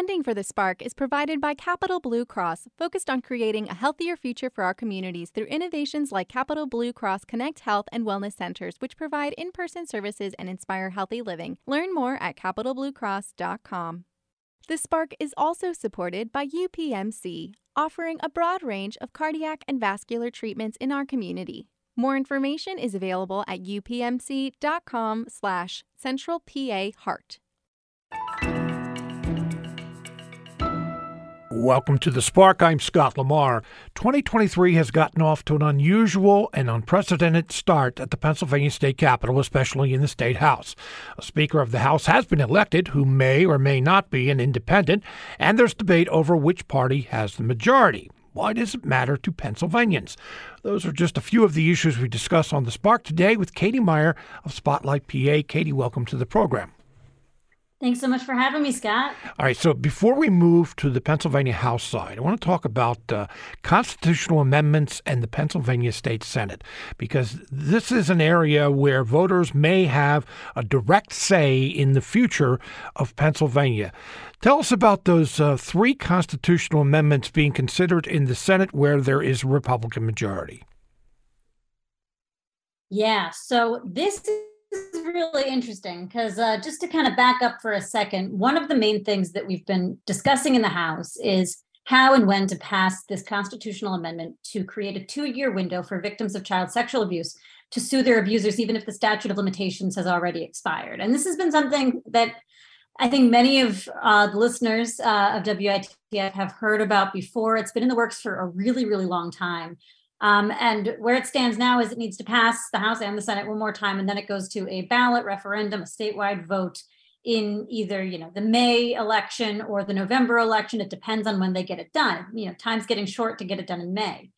Funding for the Spark is provided by Capital Blue Cross, focused on creating a healthier future for our communities through innovations like Capital Blue Cross Connect Health and Wellness Centers, which provide in person services and inspire healthy living. Learn more at capitalbluecross.com. The Spark is also supported by UPMC, offering a broad range of cardiac and vascular treatments in our community. More information is available at upmc.com Welcome to the Spark. I'm Scott Lamar. 2023 has gotten off to an unusual and unprecedented start at the Pennsylvania State Capitol, especially in the State House. A Speaker of the House has been elected who may or may not be an independent, and there's debate over which party has the majority. Why does it matter to Pennsylvanians? Those are just a few of the issues we discuss on the Spark today with Katie Meyer of Spotlight PA. Katie, welcome to the program. Thanks so much for having me, Scott. All right, so before we move to the Pennsylvania House side, I want to talk about uh, constitutional amendments and the Pennsylvania State Senate, because this is an area where voters may have a direct say in the future of Pennsylvania. Tell us about those uh, three constitutional amendments being considered in the Senate where there is a Republican majority. Yeah, so this is really interesting because uh, just to kind of back up for a second, one of the main things that we've been discussing in the House is how and when to pass this constitutional amendment to create a two year window for victims of child sexual abuse to sue their abusers, even if the statute of limitations has already expired. And this has been something that I think many of uh, the listeners uh, of WITF have heard about before. It's been in the works for a really, really long time. Um, and where it stands now is it needs to pass the House and the Senate one more time, and then it goes to a ballot referendum, a statewide vote in either you know the May election or the November election. It depends on when they get it done. You know, time's getting short to get it done in May.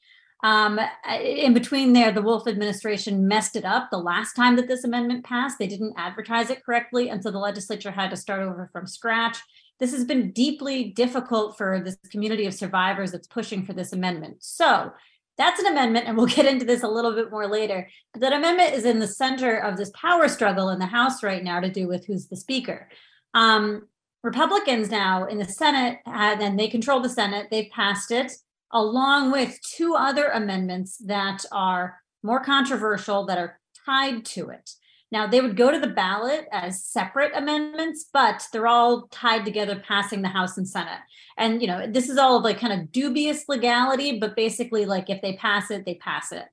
Um, in between there, the Wolf administration messed it up the last time that this amendment passed. They didn't advertise it correctly, and so the legislature had to start over from scratch. This has been deeply difficult for this community of survivors that's pushing for this amendment. So that's an amendment, and we'll get into this a little bit more later. But that amendment is in the center of this power struggle in the House right now to do with who's the speaker. Um, Republicans now in the Senate, and they control the Senate, they've passed it along with two other amendments that are more controversial that are tied to it. Now, they would go to the ballot as separate amendments, but they're all tied together, passing the House and Senate. And, you know, this is all of like kind of dubious legality, but basically, like if they pass it, they pass it.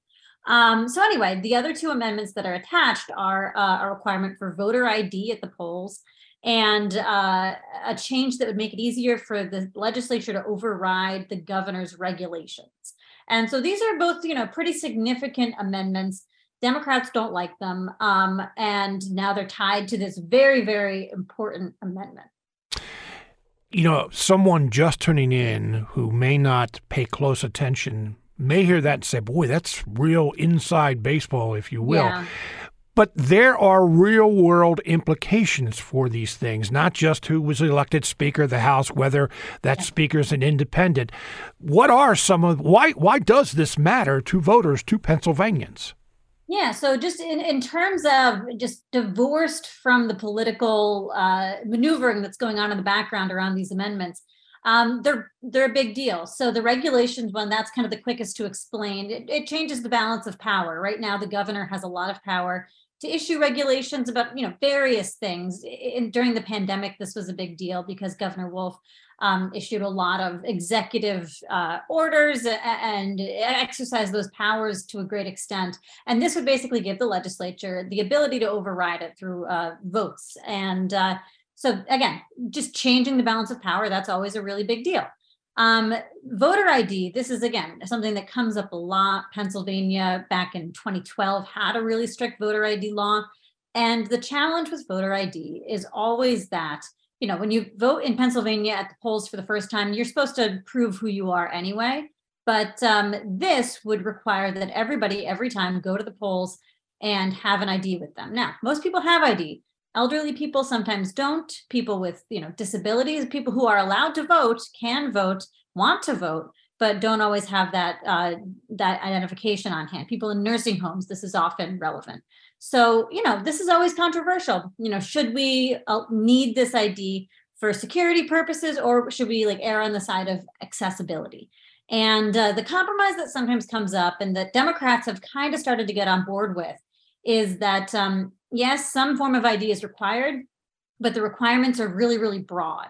Um, so, anyway, the other two amendments that are attached are uh, a requirement for voter ID at the polls and uh, a change that would make it easier for the legislature to override the governor's regulations. And so these are both, you know, pretty significant amendments Democrats don't like them. Um, and now they're tied to this very, very important amendment. You know, someone just tuning in who may not pay close attention may hear that and say, boy, that's real inside baseball, if you will. Yeah. But there are real world implications for these things, not just who was elected Speaker of the House, whether that Speaker is an independent. What are some of why why does this matter to voters, to Pennsylvanians? Yeah, so just in, in terms of just divorced from the political uh, maneuvering that's going on in the background around these amendments, um, they're they're a big deal. So the regulations one, that's kind of the quickest to explain. It, it changes the balance of power. Right now, the governor has a lot of power to issue regulations about you know various things. In, during the pandemic, this was a big deal because Governor Wolf um, issued a lot of executive uh, orders and exercised those powers to a great extent. And this would basically give the legislature the ability to override it through uh, votes. And uh, so, again, just changing the balance of power, that's always a really big deal. Um, voter ID, this is again something that comes up a lot. Pennsylvania back in 2012 had a really strict voter ID law. And the challenge with voter ID is always that you know, when you vote in Pennsylvania at the polls for the first time, you're supposed to prove who you are anyway. But um, this would require that everybody every time go to the polls and have an ID with them. Now, most people have ID. Elderly people sometimes don't. People with you know disabilities, people who are allowed to vote, can vote, want to vote, but don't always have that uh, that identification on hand. People in nursing homes, this is often relevant. So, you know, this is always controversial. You know, should we uh, need this ID for security purposes, or should we like err on the side of accessibility? And uh, the compromise that sometimes comes up and that Democrats have kind of started to get on board with is that um, yes, some form of ID is required, but the requirements are really, really broad.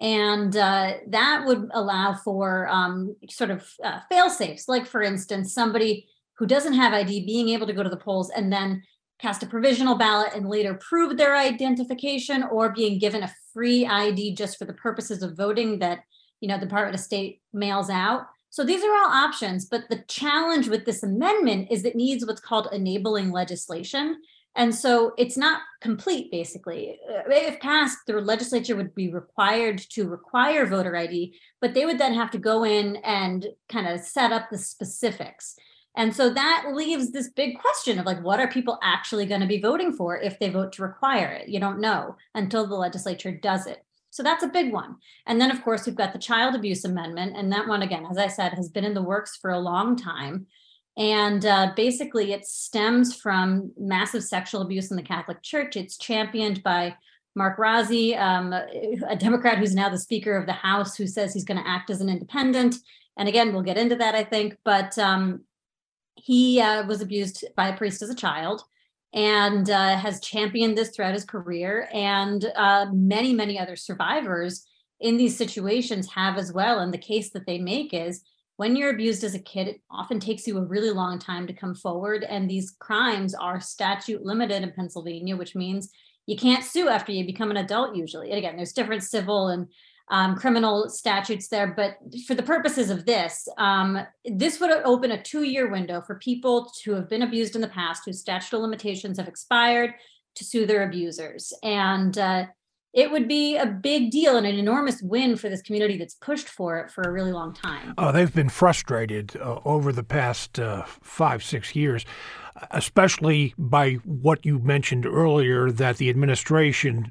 And uh, that would allow for um, sort of uh, fail safes, like, for instance, somebody who doesn't have ID being able to go to the polls and then cast a provisional ballot and later prove their identification or being given a free ID just for the purposes of voting that you know the Department of State mails out. So these are all options, but the challenge with this amendment is it needs what's called enabling legislation. And so it's not complete, basically. Uh, if passed, the legislature would be required to require voter ID, but they would then have to go in and kind of set up the specifics. And so that leaves this big question of like, what are people actually going to be voting for if they vote to require it? You don't know until the legislature does it. So that's a big one. And then, of course, we've got the child abuse amendment. And that one, again, as I said, has been in the works for a long time. And uh, basically, it stems from massive sexual abuse in the Catholic Church. It's championed by Mark Rozzi, um, a Democrat who's now the Speaker of the House, who says he's going to act as an independent. And again, we'll get into that, I think. But um, he uh, was abused by a priest as a child and uh, has championed this throughout his career. And uh, many, many other survivors in these situations have as well. And the case that they make is when you're abused as a kid, it often takes you a really long time to come forward. And these crimes are statute limited in Pennsylvania, which means you can't sue after you become an adult usually. And again, there's different civil and um, criminal statutes there. But for the purposes of this, um, this would open a two year window for people to have been abused in the past whose statute of limitations have expired to sue their abusers. And uh, it would be a big deal and an enormous win for this community that's pushed for it for a really long time. Oh, they've been frustrated uh, over the past uh, five, six years, especially by what you mentioned earlier that the administration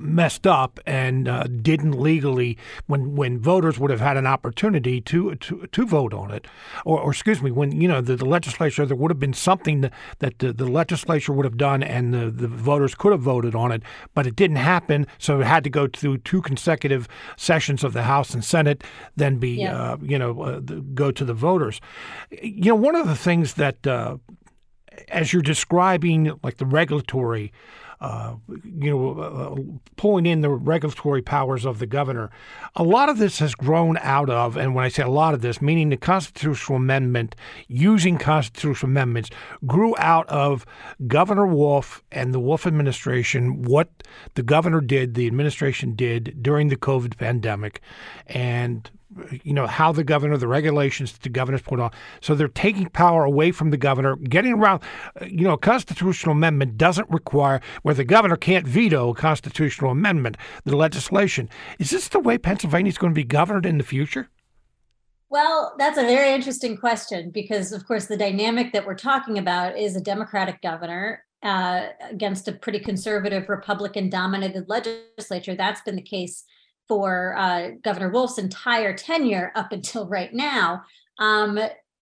messed up and uh, didn't legally when when voters would have had an opportunity to to, to vote on it or, or excuse me when you know the, the legislature there would have been something that, that the, the legislature would have done and the, the voters could have voted on it but it didn't happen so it had to go through two consecutive sessions of the House and Senate then be yeah. uh, you know uh, go to the voters you know one of the things that uh, as you're describing like the regulatory uh, you know, uh, pulling in the regulatory powers of the governor. A lot of this has grown out of, and when I say a lot of this, meaning the constitutional amendment, using constitutional amendments, grew out of Governor Wolf and the Wolf administration, what the governor did, the administration did during the COVID pandemic, and you know how the governor, the regulations that the governor's put on. So they're taking power away from the governor, getting around. You know, a constitutional amendment doesn't require where the governor can't veto a constitutional amendment, the legislation. Is this the way Pennsylvania is going to be governed in the future? Well, that's a very interesting question because, of course, the dynamic that we're talking about is a Democratic governor uh, against a pretty conservative Republican dominated legislature. That's been the case for uh, Governor Wolf's entire tenure up until right now. Um,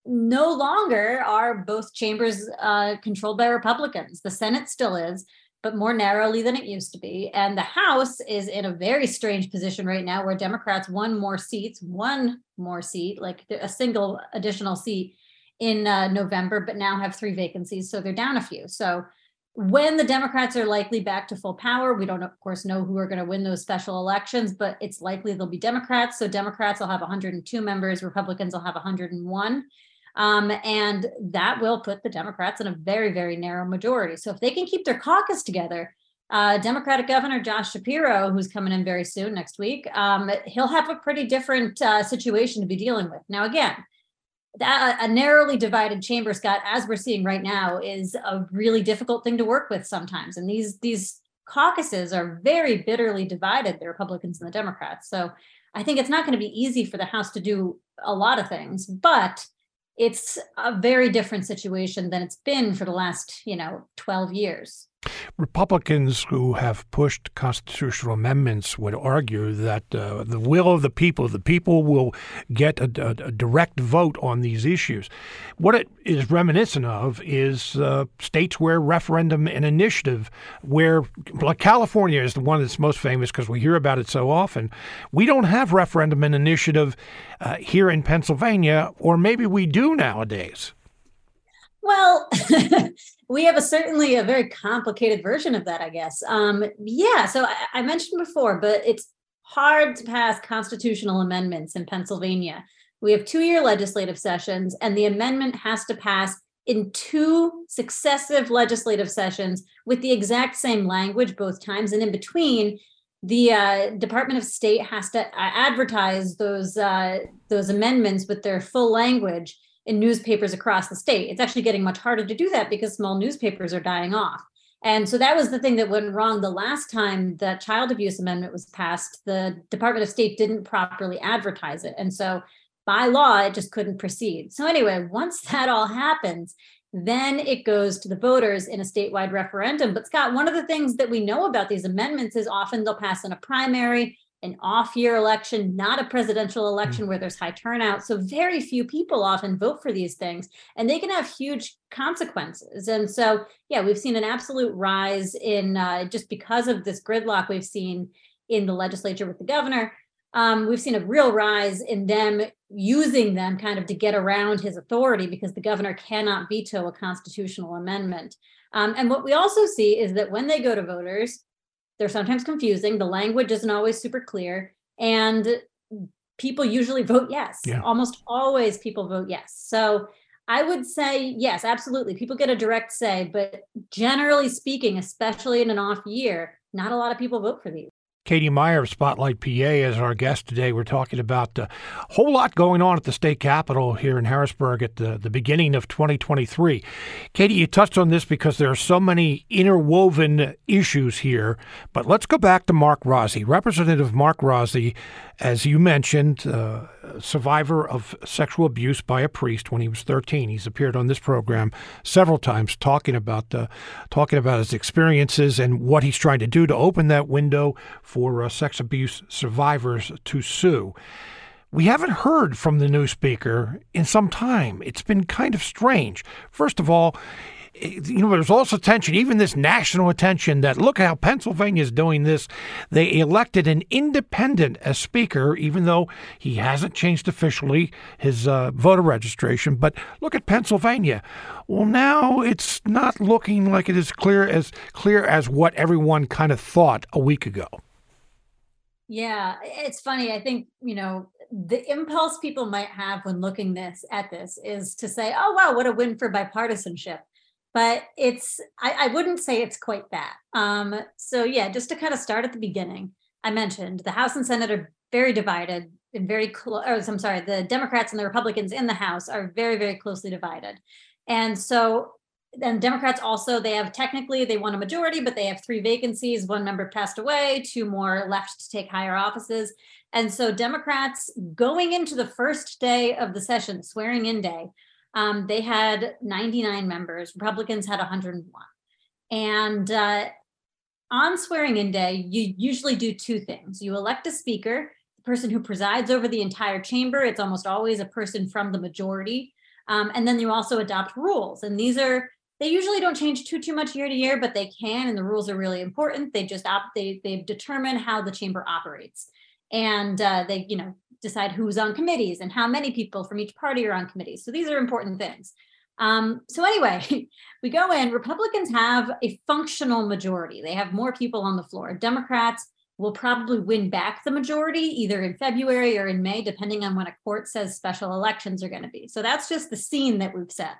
no longer are both chambers uh, controlled by Republicans. The Senate still is, but more narrowly than it used to be. And the House is in a very strange position right now where Democrats won more seats, one more seat, like a single additional seat in uh, November, but now have three vacancies. So they're down a few. So when the Democrats are likely back to full power, we don't, of course, know who are going to win those special elections, but it's likely they'll be Democrats. So Democrats will have 102 members, Republicans will have 101. Um, and that will put the Democrats in a very, very narrow majority. So if they can keep their caucus together, uh, Democratic Governor Josh Shapiro, who's coming in very soon next week, um, he'll have a pretty different uh, situation to be dealing with. Now, again, that a narrowly divided chamber scott as we're seeing right now is a really difficult thing to work with sometimes. And these these caucuses are very bitterly divided the republicans and the democrats. So i think it's not going to be easy for the house to do a lot of things but it's a very different situation than it's been for the last you know 12 years Republicans who have pushed constitutional amendments would argue that uh, the will of the people, the people will get a, a, a, direct vote on these issues. What it is reminiscent of is uh, states where referendum and initiative, where like California is the one that's most famous because we hear about it so often. We don't have referendum and initiative uh, here in Pennsylvania, or maybe we do nowadays. Well, we have a certainly a very complicated version of that, I guess. Um, yeah, so I, I mentioned before, but it's hard to pass constitutional amendments in Pennsylvania. We have two year legislative sessions, and the amendment has to pass in two successive legislative sessions with the exact same language both times. And in between, the uh, Department of State has to uh, advertise those uh, those amendments with their full language in newspapers across the state. It's actually getting much harder to do that because small newspapers are dying off. And so that was the thing that went wrong the last time the child abuse amendment was passed. The Department of State didn't properly advertise it. And so by law, it just couldn't proceed. So, anyway, once that all happens, then it goes to the voters in a statewide referendum. But, Scott, one of the things that we know about these amendments is often they'll pass in a primary an off year election, not a presidential election mm. where there's high turnout. So very few people often vote for these things, and they can have huge consequences. And so, yeah, we've seen an absolute rise in uh, just because of this gridlock we've seen in the legislature with the governor. Um, we've seen a real rise in them using them kind of to get around his authority because the governor cannot veto a constitutional amendment. Um, and what we also see is that when they go to voters, they're sometimes confusing. The language isn't always super clear. And people usually vote yes. Yeah. Almost always people vote yes. So I would say yes, absolutely. People get a direct say, but generally speaking, especially in an off year, not a lot of people vote for these. Katie Meyer of Spotlight PA is our guest today. We're talking about a whole lot going on at the state capitol here in Harrisburg at the, the beginning of 2023. Katie, you touched on this because there are so many interwoven issues here, but let's go back to Mark Rozzi. Representative Mark Rozzi, as you mentioned, uh, survivor of sexual abuse by a priest when he was 13. He's appeared on this program several times talking about uh, talking about his experiences and what he's trying to do to open that window for uh, sex abuse survivors to sue. We haven't heard from the new speaker in some time. It's been kind of strange. First of all, you know, there's also tension, even this national attention that look how Pennsylvania is doing this. They elected an independent as speaker, even though he hasn't changed officially his uh, voter registration. But look at Pennsylvania. Well, now it's not looking like it is clear as clear as what everyone kind of thought a week ago. Yeah, it's funny. I think you know the impulse people might have when looking this at this is to say, "Oh wow, what a win for bipartisanship." but it's I, I, wouldn't say it's quite that. Um, so yeah, just to kind of start at the beginning, I mentioned the House and Senate are very divided and very close. I'm sorry, the Democrats and the Republicans in the House are very very closely divided, and so then Democrats also they have technically they won a majority, but they have three vacancies. One member passed away, two more left to take higher offices. And so Democrats going into the first day of the session, swearing in day, um, they had 99 members. Republicans had 101. And uh, on swearing in day, you usually do two things. You elect a speaker, the person who presides over the entire chamber. It's almost always a person from the majority. Um, and then you also adopt rules. And these are they usually don't change too too much year to year, but they can, and the rules are really important. They just opt they they determine how the chamber operates, and uh, they you know decide who's on committees and how many people from each party are on committees. So these are important things. Um, so anyway, we go in. Republicans have a functional majority. They have more people on the floor. Democrats will probably win back the majority either in February or in May, depending on when a court says special elections are going to be. So that's just the scene that we've set.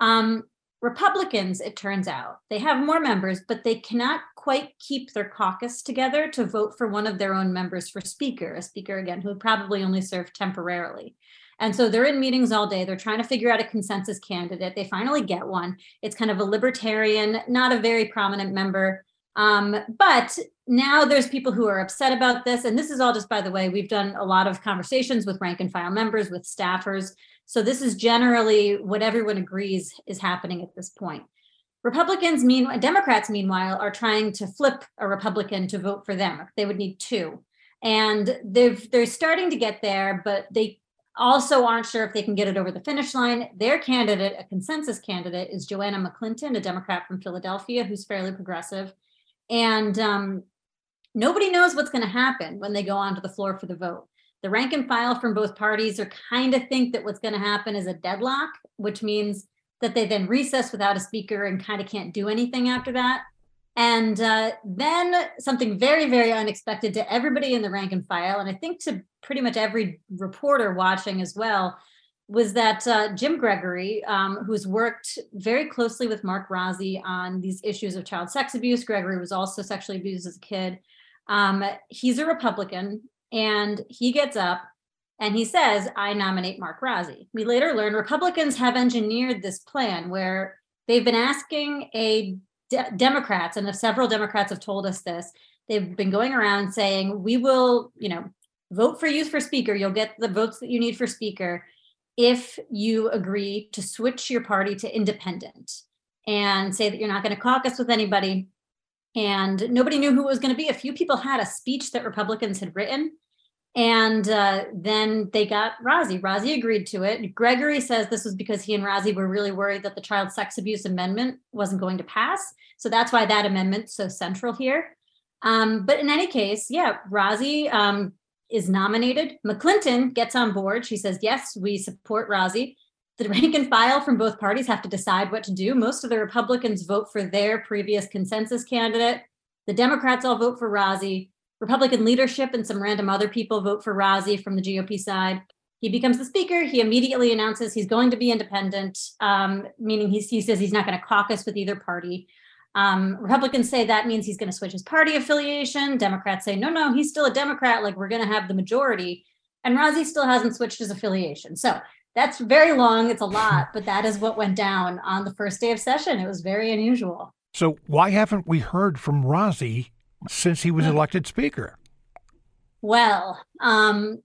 Um, Republicans, it turns out, they have more members, but they cannot quite keep their caucus together to vote for one of their own members for speaker, a speaker again who probably only served temporarily. And so they're in meetings all day. They're trying to figure out a consensus candidate. They finally get one. It's kind of a libertarian, not a very prominent member. Um, but now there's people who are upset about this. And this is all just by the way, we've done a lot of conversations with rank and file members, with staffers. So this is generally what everyone agrees is happening at this point. Republicans, meanwhile, Democrats, meanwhile, are trying to flip a Republican to vote for them. They would need two. And they've they're starting to get there, but they also aren't sure if they can get it over the finish line. Their candidate, a consensus candidate, is Joanna McClinton, a Democrat from Philadelphia who's fairly progressive. And um, nobody knows what's going to happen when they go onto the floor for the vote. The rank and file from both parties are kind of think that what's going to happen is a deadlock, which means that they then recess without a speaker and kind of can't do anything after that. And uh, then something very, very unexpected to everybody in the rank and file, and I think to pretty much every reporter watching as well, was that uh, Jim Gregory, um, who's worked very closely with Mark Rozzi on these issues of child sex abuse, Gregory was also sexually abused as a kid. Um, he's a Republican, and he gets up and he says, I nominate Mark Rozzi. We later learn Republicans have engineered this plan where they've been asking a de- Democrats, and several Democrats have told us this. They've been going around saying, we will, you know, vote for you for speaker. You'll get the votes that you need for speaker if you agree to switch your party to independent and say that you're not going to caucus with anybody. And nobody knew who it was going to be. A few people had a speech that Republicans had written and uh, then they got Rozzi. Rozzi agreed to it. Gregory says this was because he and Rozzi were really worried that the child sex abuse amendment wasn't going to pass. So that's why that amendment's so central here. Um, but in any case, yeah, Rozzi um, is nominated. McClinton gets on board. She says, yes, we support Rozzi. The rank and file from both parties have to decide what to do. Most of the Republicans vote for their previous consensus candidate. The Democrats all vote for Rozzi. Republican leadership and some random other people vote for Rozzi from the GOP side. He becomes the speaker. He immediately announces he's going to be independent, um, meaning he, he says he's not going to caucus with either party. Um, Republicans say that means he's going to switch his party affiliation. Democrats say, no, no, he's still a Democrat. Like we're going to have the majority. And Rozzi still hasn't switched his affiliation. So that's very long. It's a lot, but that is what went down on the first day of session. It was very unusual. So why haven't we heard from Rozzi since he was elected speaker? Well, um,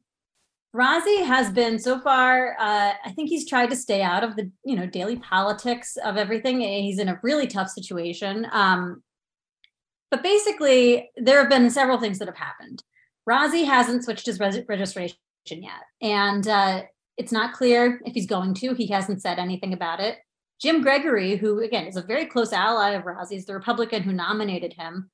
Rozzi has been so far. Uh, I think he's tried to stay out of the you know daily politics of everything. He's in a really tough situation. Um, but basically, there have been several things that have happened. Rozzi hasn't switched his res- registration yet, and uh, it's not clear if he's going to. He hasn't said anything about it. Jim Gregory, who again is a very close ally of Rozzi's, the Republican who nominated him,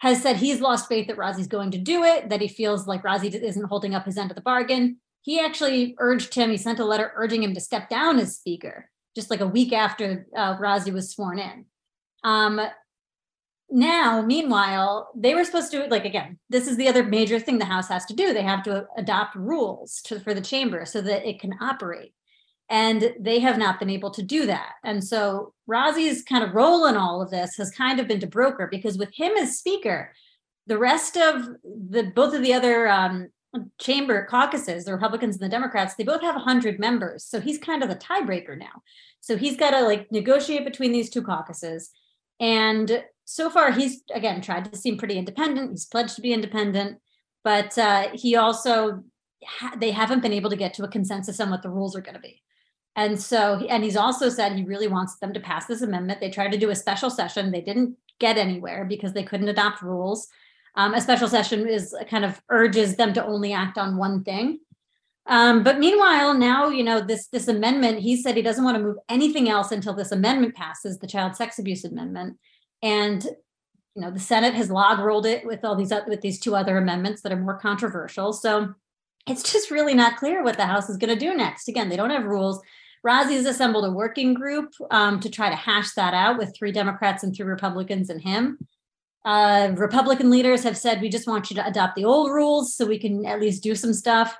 has said he's lost faith that Rozzi's going to do it, that he feels like Rozzi isn't holding up his end of the bargain. He actually urged him, he sent a letter urging him to step down as speaker, just like a week after uh, Rozzi was sworn in. Um, now, meanwhile, they were supposed to, like, again, this is the other major thing the House has to do. They have to adopt rules to, for the chamber so that it can operate. And they have not been able to do that. And so Rozzi's kind of role in all of this has kind of been to broker because with him as speaker, the rest of the both of the other um, chamber caucuses, the Republicans and the Democrats, they both have 100 members. So he's kind of the tiebreaker now. So he's got to like negotiate between these two caucuses. And so far, he's again tried to seem pretty independent. He's pledged to be independent, but uh, he also ha- they haven't been able to get to a consensus on what the rules are going to be. And so, and he's also said he really wants them to pass this amendment. They tried to do a special session. They didn't get anywhere because they couldn't adopt rules. Um, a special session is kind of urges them to only act on one thing. Um, but meanwhile, now you know this this amendment. He said he doesn't want to move anything else until this amendment passes, the child sex abuse amendment. And you know the Senate has log rolled it with all these with these two other amendments that are more controversial. So it's just really not clear what the House is going to do next. Again, they don't have rules. Rozzi has assembled a working group um, to try to hash that out with three Democrats and three Republicans and him. Uh, Republican leaders have said, we just want you to adopt the old rules so we can at least do some stuff.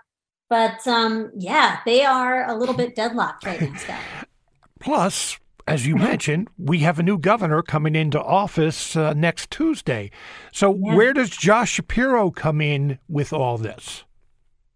But um, yeah, they are a little bit deadlocked right now, Scott. Plus, as you mentioned, we have a new governor coming into office uh, next Tuesday. So, yeah. where does Josh Shapiro come in with all this?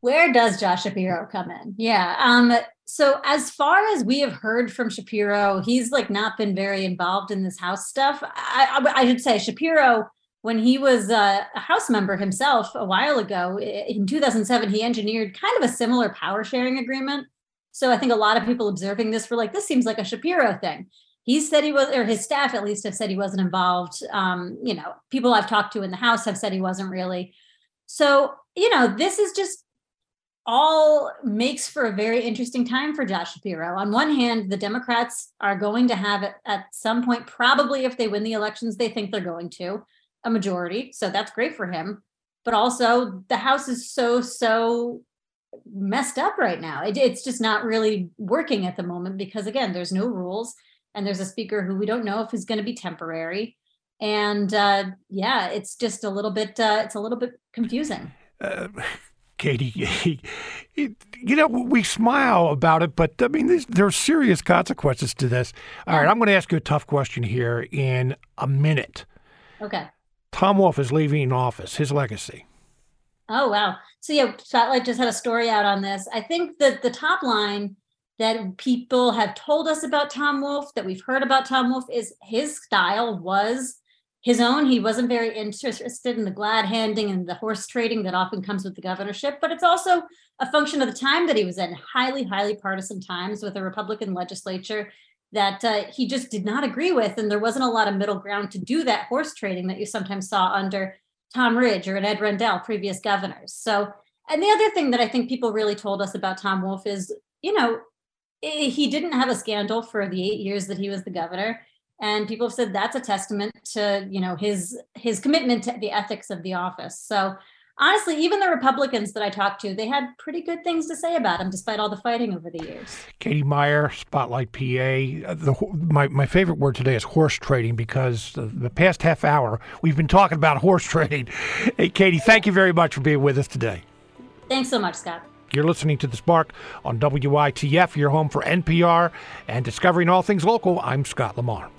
Where does Josh Shapiro come in? Yeah. Um, so as far as we have heard from Shapiro, he's like not been very involved in this House stuff. I, I, I should say Shapiro, when he was a, a House member himself a while ago in 2007, he engineered kind of a similar power sharing agreement. So I think a lot of people observing this were like, this seems like a Shapiro thing. he said he was, or his staff at least have said he wasn't involved. Um, you know, people I've talked to in the House have said he wasn't really. So, you know, this is just all makes for a very interesting time for Josh Shapiro. On one hand, the Democrats are going to have at some point, probably if they win the elections, they think they're going to a majority. So that's great for him. But also, the House is so, so messed up right now. It, it's just not really working at the moment because, again, there's no rules and there's a speaker who we don't know if is going to be temporary. And uh, yeah, it's just a little bit, uh, it's a little bit confusing. Uh, Katie, you know, we smile about it, but I mean, there are serious consequences to this. All right, I'm going to ask you a tough question here in a minute. Okay. Tom Wolf is leaving office. His legacy. Oh wow! So yeah, Spotlight just had a story out on this. I think that the top line that people have told us about Tom Wolf, that we've heard about Tom Wolf, is his style was his own. He wasn't very interested in the glad handing and the horse trading that often comes with the governorship, but it's also a function of the time that he was in, highly, highly partisan times with a Republican legislature that uh, he just did not agree with. And there wasn't a lot of middle ground to do that horse trading that you sometimes saw under Tom Ridge or Ed Rendell, previous governors. So, and the other thing that I think people really told us about Tom Wolf is, you know, he didn't have a scandal for the eight years that he was the governor and people have said that's a testament to you know his his commitment to the ethics of the office. So honestly even the republicans that i talked to they had pretty good things to say about him despite all the fighting over the years. Katie meyer spotlight pa uh, the, my, my favorite word today is horse trading because the, the past half hour we've been talking about horse trading. Hey katie thank you very much for being with us today. Thanks so much scott. You're listening to The Spark on WITF, your home for NPR and discovering all things local. I'm Scott Lamar.